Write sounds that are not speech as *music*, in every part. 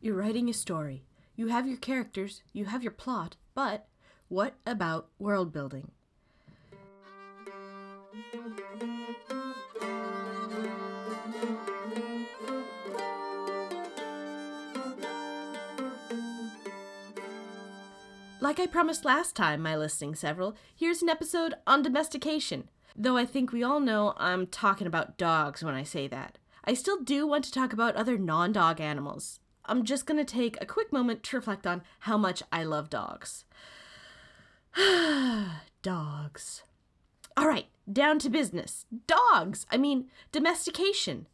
You're writing a story. You have your characters, you have your plot, but what about world building? Like I promised last time, my listening several, here's an episode on domestication. Though I think we all know I'm talking about dogs when I say that. I still do want to talk about other non dog animals. I'm just going to take a quick moment to reflect on how much I love dogs. *sighs* dogs. All right, down to business. Dogs! I mean, domestication.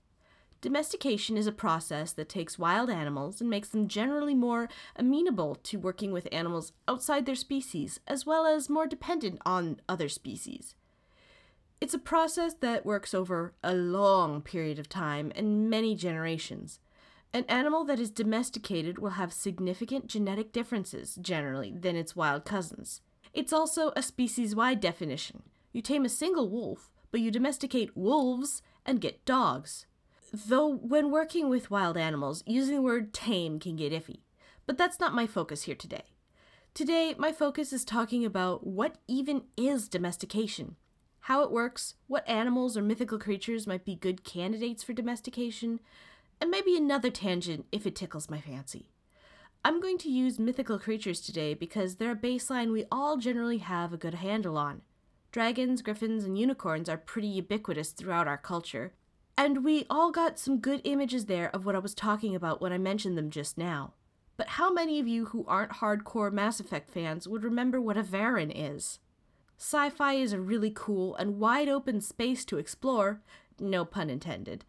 Domestication is a process that takes wild animals and makes them generally more amenable to working with animals outside their species, as well as more dependent on other species. It's a process that works over a long period of time and many generations. An animal that is domesticated will have significant genetic differences, generally, than its wild cousins. It's also a species wide definition. You tame a single wolf, but you domesticate wolves and get dogs. Though, when working with wild animals, using the word tame can get iffy. But that's not my focus here today. Today, my focus is talking about what even is domestication, how it works, what animals or mythical creatures might be good candidates for domestication, and maybe another tangent if it tickles my fancy. I'm going to use mythical creatures today because they're a baseline we all generally have a good handle on. Dragons, griffins, and unicorns are pretty ubiquitous throughout our culture, and we all got some good images there of what I was talking about when I mentioned them just now. But how many of you who aren't hardcore Mass Effect fans would remember what a Varren is? Sci fi is a really cool and wide open space to explore, no pun intended.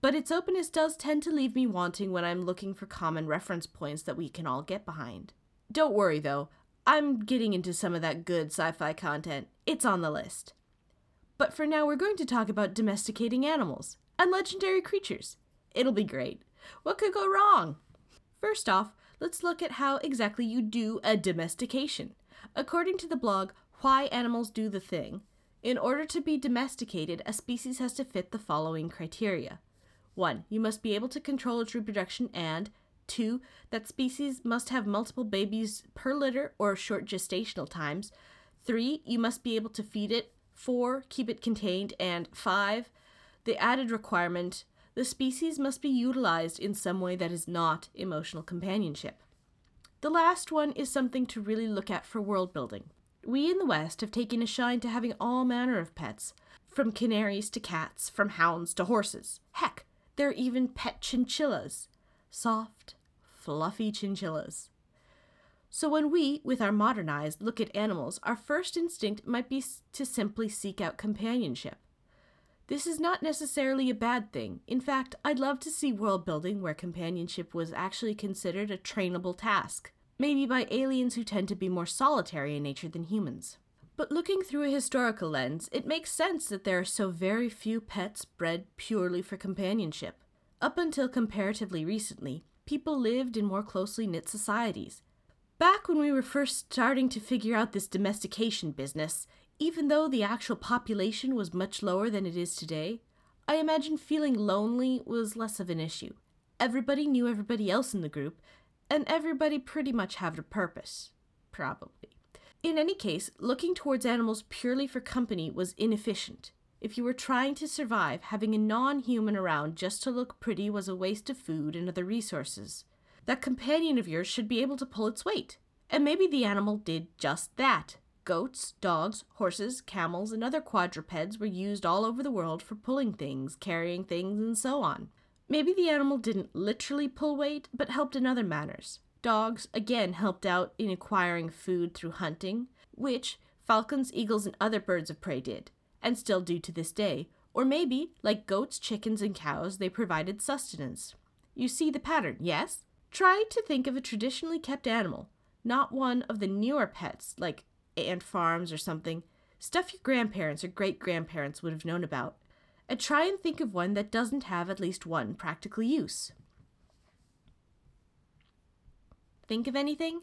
But its openness does tend to leave me wanting when I'm looking for common reference points that we can all get behind. Don't worry though, I'm getting into some of that good sci fi content. It's on the list. But for now, we're going to talk about domesticating animals and legendary creatures. It'll be great. What could go wrong? First off, let's look at how exactly you do a domestication. According to the blog Why Animals Do the Thing, in order to be domesticated, a species has to fit the following criteria 1. You must be able to control its reproduction, and 2. That species must have multiple babies per litter or short gestational times. 3. You must be able to feed it 4. Keep it contained. And 5. The added requirement the species must be utilized in some way that is not emotional companionship. The last one is something to really look at for world building. We in the West have taken a shine to having all manner of pets, from canaries to cats, from hounds to horses. Heck, there are even pet chinchillas. Soft, fluffy chinchillas. So when we, with our modern eyes, look at animals, our first instinct might be to simply seek out companionship. This is not necessarily a bad thing. In fact, I'd love to see world building where companionship was actually considered a trainable task, maybe by aliens who tend to be more solitary in nature than humans. But looking through a historical lens, it makes sense that there are so very few pets bred purely for companionship. Up until comparatively recently, people lived in more closely knit societies, Back when we were first starting to figure out this domestication business, even though the actual population was much lower than it is today, I imagine feeling lonely was less of an issue. Everybody knew everybody else in the group, and everybody pretty much had a purpose. Probably. In any case, looking towards animals purely for company was inefficient. If you were trying to survive, having a non human around just to look pretty was a waste of food and other resources that companion of yours should be able to pull its weight. And maybe the animal did just that. Goats, dogs, horses, camels, and other quadrupeds were used all over the world for pulling things, carrying things, and so on. Maybe the animal didn't literally pull weight, but helped in other manners. Dogs, again, helped out in acquiring food through hunting, which falcons, eagles, and other birds of prey did, and still do to this day. Or maybe, like goats, chickens, and cows, they provided sustenance. You see the pattern, yes? Try to think of a traditionally kept animal, not one of the newer pets like ant farms or something, stuff your grandparents or great grandparents would have known about, and try and think of one that doesn't have at least one practical use. Think of anything?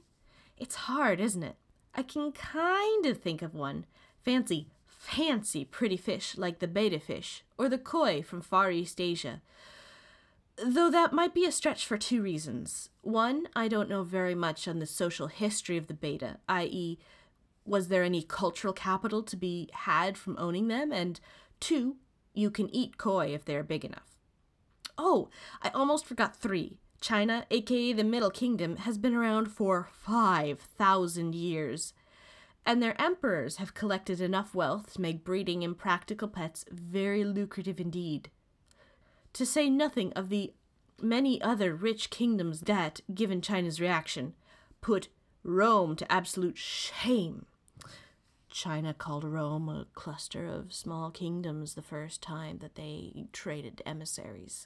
It's hard, isn't it? I can kind of think of one. Fancy, fancy pretty fish like the betta fish or the koi from Far East Asia Though that might be a stretch for two reasons. One, I don't know very much on the social history of the betta, i.e., was there any cultural capital to be had from owning them? And two, you can eat koi if they're big enough. Oh, I almost forgot three. China, aka the Middle Kingdom, has been around for 5,000 years. And their emperors have collected enough wealth to make breeding impractical pets very lucrative indeed. To say nothing of the many other rich kingdoms that, given China's reaction, put Rome to absolute shame. China called Rome a cluster of small kingdoms the first time that they traded emissaries.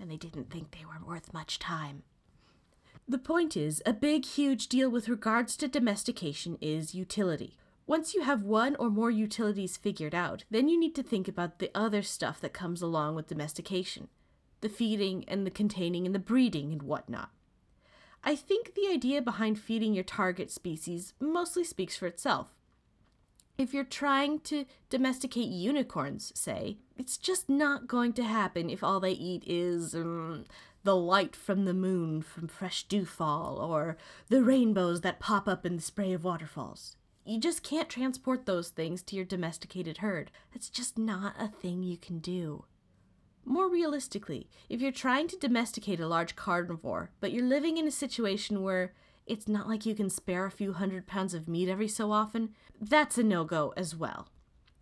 And they didn't think they were worth much time. The point is, a big, huge deal with regards to domestication is utility. Once you have one or more utilities figured out, then you need to think about the other stuff that comes along with domestication the feeding and the containing and the breeding and whatnot. I think the idea behind feeding your target species mostly speaks for itself. If you're trying to domesticate unicorns, say, it's just not going to happen if all they eat is um, the light from the moon from fresh dewfall or the rainbows that pop up in the spray of waterfalls. You just can't transport those things to your domesticated herd. That's just not a thing you can do. More realistically, if you're trying to domesticate a large carnivore, but you're living in a situation where it's not like you can spare a few hundred pounds of meat every so often. That's a no go as well.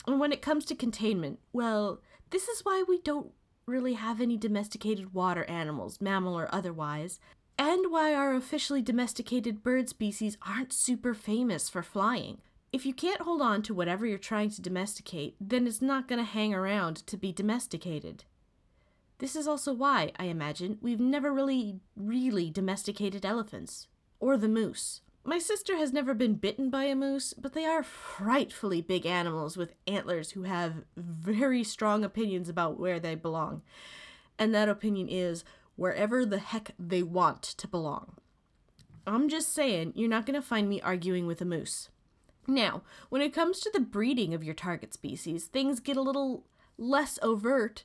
And when it comes to containment, well, this is why we don't really have any domesticated water animals, mammal or otherwise, and why our officially domesticated bird species aren't super famous for flying. If you can't hold on to whatever you're trying to domesticate, then it's not going to hang around to be domesticated. This is also why, I imagine, we've never really, really domesticated elephants or the moose. My sister has never been bitten by a moose, but they are frightfully big animals with antlers who have very strong opinions about where they belong. And that opinion is wherever the heck they want to belong. I'm just saying, you're not going to find me arguing with a moose. Now, when it comes to the breeding of your target species, things get a little less overt,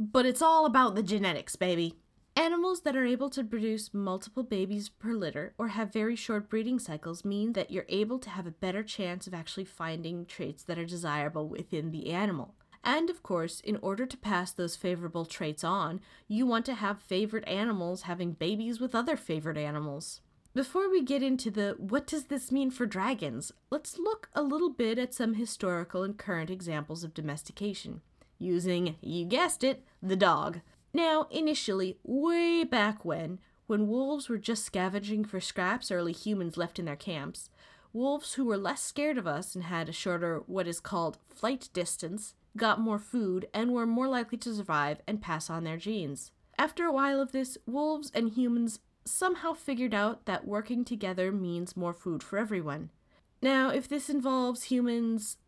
but it's all about the genetics, baby. Animals that are able to produce multiple babies per litter or have very short breeding cycles mean that you're able to have a better chance of actually finding traits that are desirable within the animal. And of course, in order to pass those favorable traits on, you want to have favorite animals having babies with other favorite animals. Before we get into the what does this mean for dragons, let's look a little bit at some historical and current examples of domestication, using, you guessed it, the dog. Now, initially, way back when, when wolves were just scavenging for scraps early humans left in their camps, wolves who were less scared of us and had a shorter, what is called flight distance, got more food and were more likely to survive and pass on their genes. After a while of this, wolves and humans somehow figured out that working together means more food for everyone. Now, if this involves humans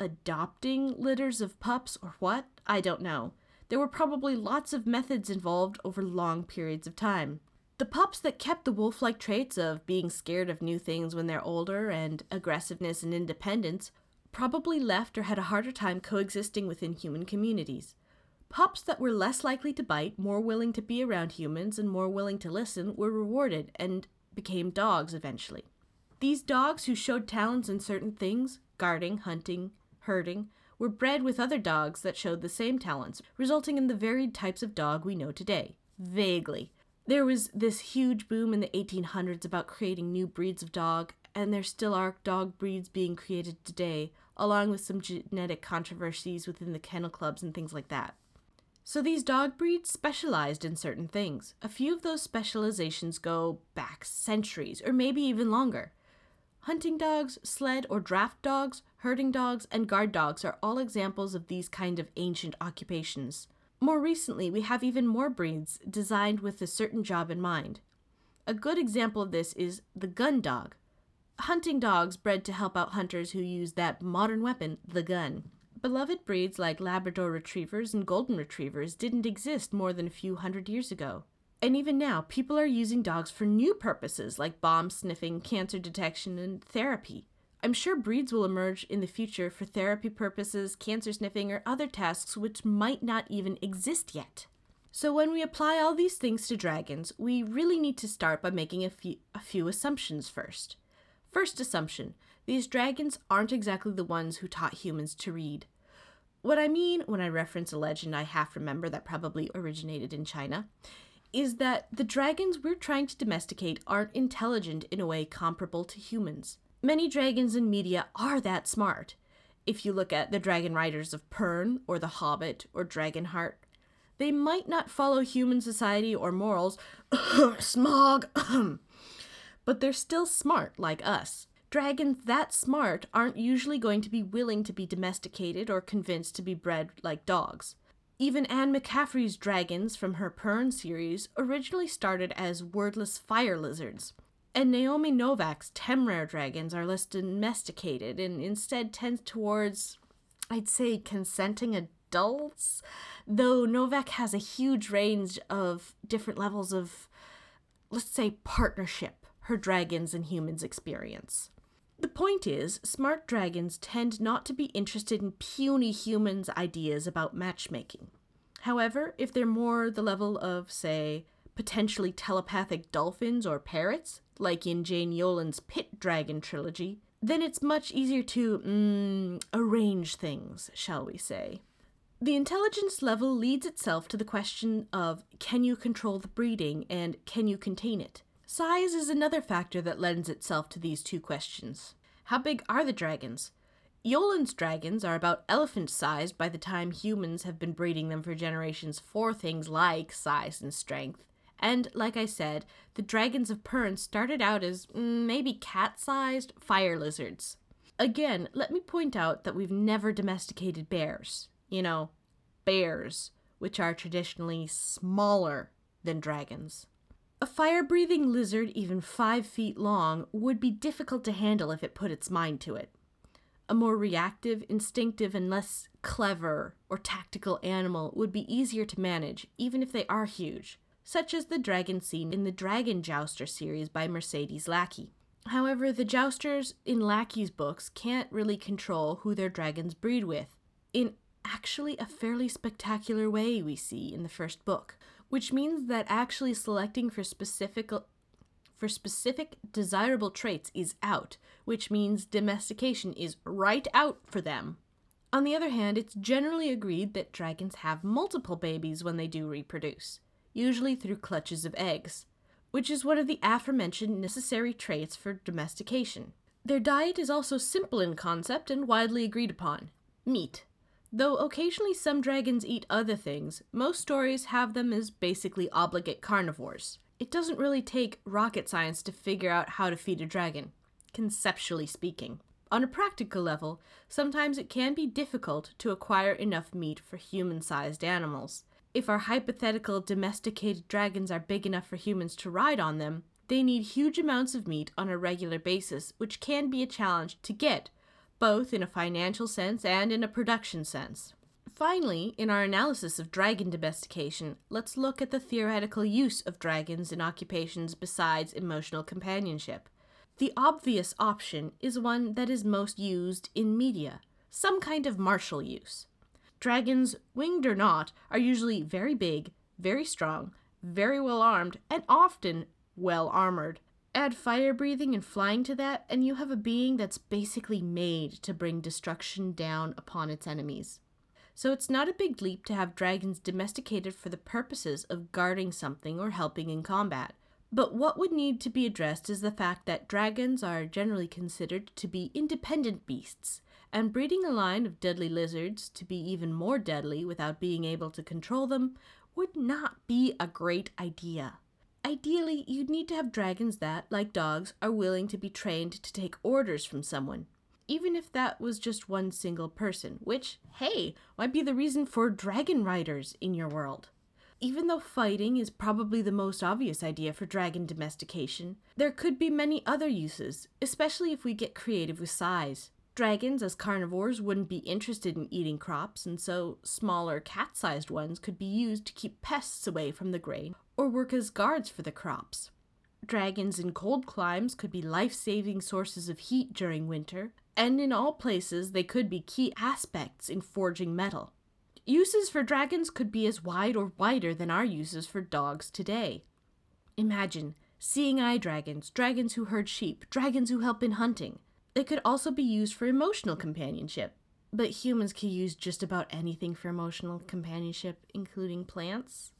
adopting litters of pups or what, I don't know there were probably lots of methods involved over long periods of time. The pups that kept the wolf like traits of being scared of new things when they're older and aggressiveness and independence probably left or had a harder time coexisting within human communities. Pups that were less likely to bite, more willing to be around humans, and more willing to listen were rewarded and became dogs eventually. These dogs who showed talents in certain things guarding, hunting, herding were bred with other dogs that showed the same talents, resulting in the varied types of dog we know today. Vaguely. There was this huge boom in the 1800s about creating new breeds of dog, and there still are dog breeds being created today, along with some genetic controversies within the kennel clubs and things like that. So these dog breeds specialized in certain things. A few of those specializations go back centuries, or maybe even longer. Hunting dogs, sled or draft dogs, herding dogs, and guard dogs are all examples of these kind of ancient occupations. More recently, we have even more breeds designed with a certain job in mind. A good example of this is the gun dog. Hunting dogs bred to help out hunters who use that modern weapon, the gun. Beloved breeds like Labrador retrievers and golden retrievers didn't exist more than a few hundred years ago. And even now, people are using dogs for new purposes like bomb sniffing, cancer detection, and therapy. I'm sure breeds will emerge in the future for therapy purposes, cancer sniffing, or other tasks which might not even exist yet. So when we apply all these things to dragons, we really need to start by making a few, a few assumptions first. First assumption these dragons aren't exactly the ones who taught humans to read. What I mean when I reference a legend I half remember that probably originated in China is that the dragons we're trying to domesticate aren't intelligent in a way comparable to humans. Many dragons in media are that smart. If you look at the dragon riders of Pern or The Hobbit or Dragonheart, they might not follow human society or morals, *coughs* Smaug, *coughs* but they're still smart like us. Dragons that smart aren't usually going to be willing to be domesticated or convinced to be bred like dogs. Even Anne McCaffrey's dragons from her Pern series originally started as wordless fire lizards. And Naomi Novik's Temeraire dragons are less domesticated and instead tend towards, I'd say, consenting adults. Though Novik has a huge range of different levels of, let's say, partnership her dragons and humans experience. The point is, smart dragons tend not to be interested in puny humans' ideas about matchmaking. However, if they're more the level of, say, potentially telepathic dolphins or parrots, like in Jane Yolen's Pit Dragon trilogy, then it's much easier to mm, arrange things, shall we say. The intelligence level leads itself to the question of can you control the breeding and can you contain it? Size is another factor that lends itself to these two questions. How big are the dragons? Yolen's dragons are about elephant sized by the time humans have been breeding them for generations for things like size and strength. And like I said, the dragons of Pern started out as mm, maybe cat sized fire lizards. Again, let me point out that we've never domesticated bears. You know, bears, which are traditionally smaller than dragons. A fire breathing lizard, even five feet long, would be difficult to handle if it put its mind to it. A more reactive, instinctive, and less clever or tactical animal would be easier to manage, even if they are huge, such as the dragon seen in the Dragon Jouster series by Mercedes Lackey. However, the jousters in Lackey's books can't really control who their dragons breed with, in actually a fairly spectacular way we see in the first book which means that actually selecting for specific for specific desirable traits is out, which means domestication is right out for them. On the other hand, it's generally agreed that dragons have multiple babies when they do reproduce, usually through clutches of eggs, which is one of the aforementioned necessary traits for domestication. Their diet is also simple in concept and widely agreed upon meat. Though occasionally some dragons eat other things, most stories have them as basically obligate carnivores. It doesn't really take rocket science to figure out how to feed a dragon, conceptually speaking. On a practical level, sometimes it can be difficult to acquire enough meat for human sized animals. If our hypothetical domesticated dragons are big enough for humans to ride on them, they need huge amounts of meat on a regular basis, which can be a challenge to get both in a financial sense and in a production sense. Finally, in our analysis of dragon domestication, let's look at the theoretical use of dragons in occupations besides emotional companionship. The obvious option is one that is most used in media some kind of martial use. Dragons, winged or not, are usually very big, very strong, very well armed, and often well armored. Add fire breathing and flying to that, and you have a being that's basically made to bring destruction down upon its enemies. So it's not a big leap to have dragons domesticated for the purposes of guarding something or helping in combat. But what would need to be addressed is the fact that dragons are generally considered to be independent beasts, and breeding a line of deadly lizards to be even more deadly without being able to control them would not be a great idea. Ideally, you'd need to have dragons that, like dogs, are willing to be trained to take orders from someone, even if that was just one single person, which, hey, might be the reason for dragon riders in your world. Even though fighting is probably the most obvious idea for dragon domestication, there could be many other uses, especially if we get creative with size. Dragons, as carnivores, wouldn't be interested in eating crops, and so smaller cat sized ones could be used to keep pests away from the grain or work as guards for the crops. Dragons in cold climes could be life saving sources of heat during winter, and in all places they could be key aspects in forging metal. Uses for dragons could be as wide or wider than our uses for dogs today. Imagine seeing eye dragons, dragons who herd sheep, dragons who help in hunting. They could also be used for emotional companionship. But humans can use just about anything for emotional companionship, including plants.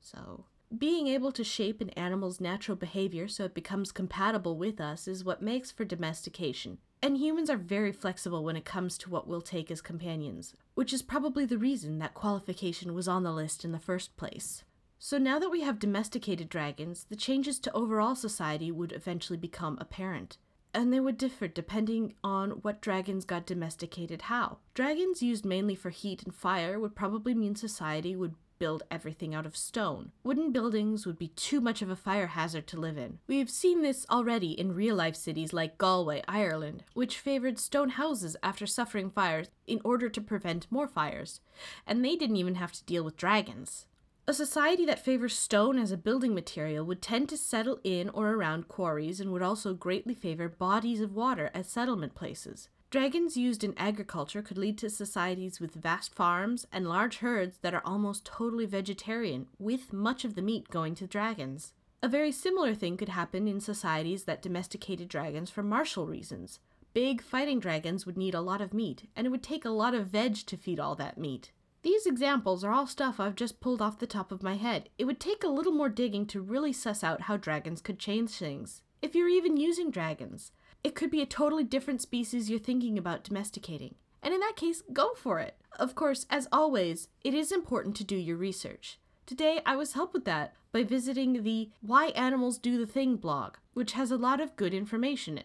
So, being able to shape an animal's natural behavior so it becomes compatible with us is what makes for domestication. And humans are very flexible when it comes to what we'll take as companions, which is probably the reason that qualification was on the list in the first place. So now that we have domesticated dragons, the changes to overall society would eventually become apparent and they would differ depending on what dragons got domesticated how. Dragons used mainly for heat and fire would probably mean society would build everything out of stone. Wooden buildings would be too much of a fire hazard to live in. We've seen this already in real life cities like Galway, Ireland, which favored stone houses after suffering fires in order to prevent more fires. And they didn't even have to deal with dragons. A society that favors stone as a building material would tend to settle in or around quarries and would also greatly favor bodies of water as settlement places. Dragons used in agriculture could lead to societies with vast farms and large herds that are almost totally vegetarian, with much of the meat going to dragons. A very similar thing could happen in societies that domesticated dragons for martial reasons. Big fighting dragons would need a lot of meat, and it would take a lot of veg to feed all that meat. These examples are all stuff I've just pulled off the top of my head. It would take a little more digging to really suss out how dragons could change things. If you're even using dragons, it could be a totally different species you're thinking about domesticating. And in that case, go for it. Of course, as always, it is important to do your research. Today, I was helped with that by visiting the Why Animals Do the Thing blog, which has a lot of good information.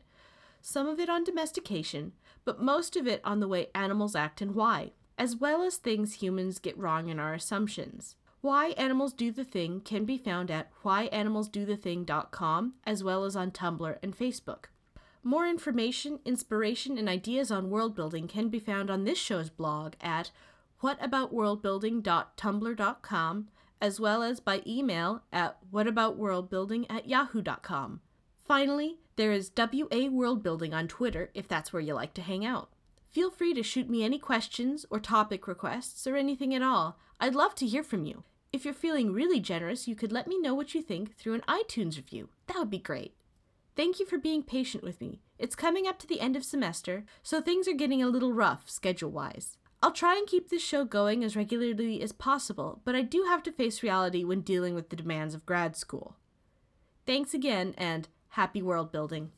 Some of it on domestication, but most of it on the way animals act and why as well as things humans get wrong in our assumptions. Why Animals Do the Thing can be found at whyanimalsdothething.com as well as on Tumblr and Facebook. More information, inspiration, and ideas on world building can be found on this show's blog at whataboutworldbuilding.tumblr.com as well as by email at whataboutworldbuilding at yahoo.com. Finally, there is WA World Building on Twitter if that's where you like to hang out. Feel free to shoot me any questions or topic requests or anything at all. I'd love to hear from you. If you're feeling really generous, you could let me know what you think through an iTunes review. That would be great. Thank you for being patient with me. It's coming up to the end of semester, so things are getting a little rough schedule wise. I'll try and keep this show going as regularly as possible, but I do have to face reality when dealing with the demands of grad school. Thanks again, and happy world building.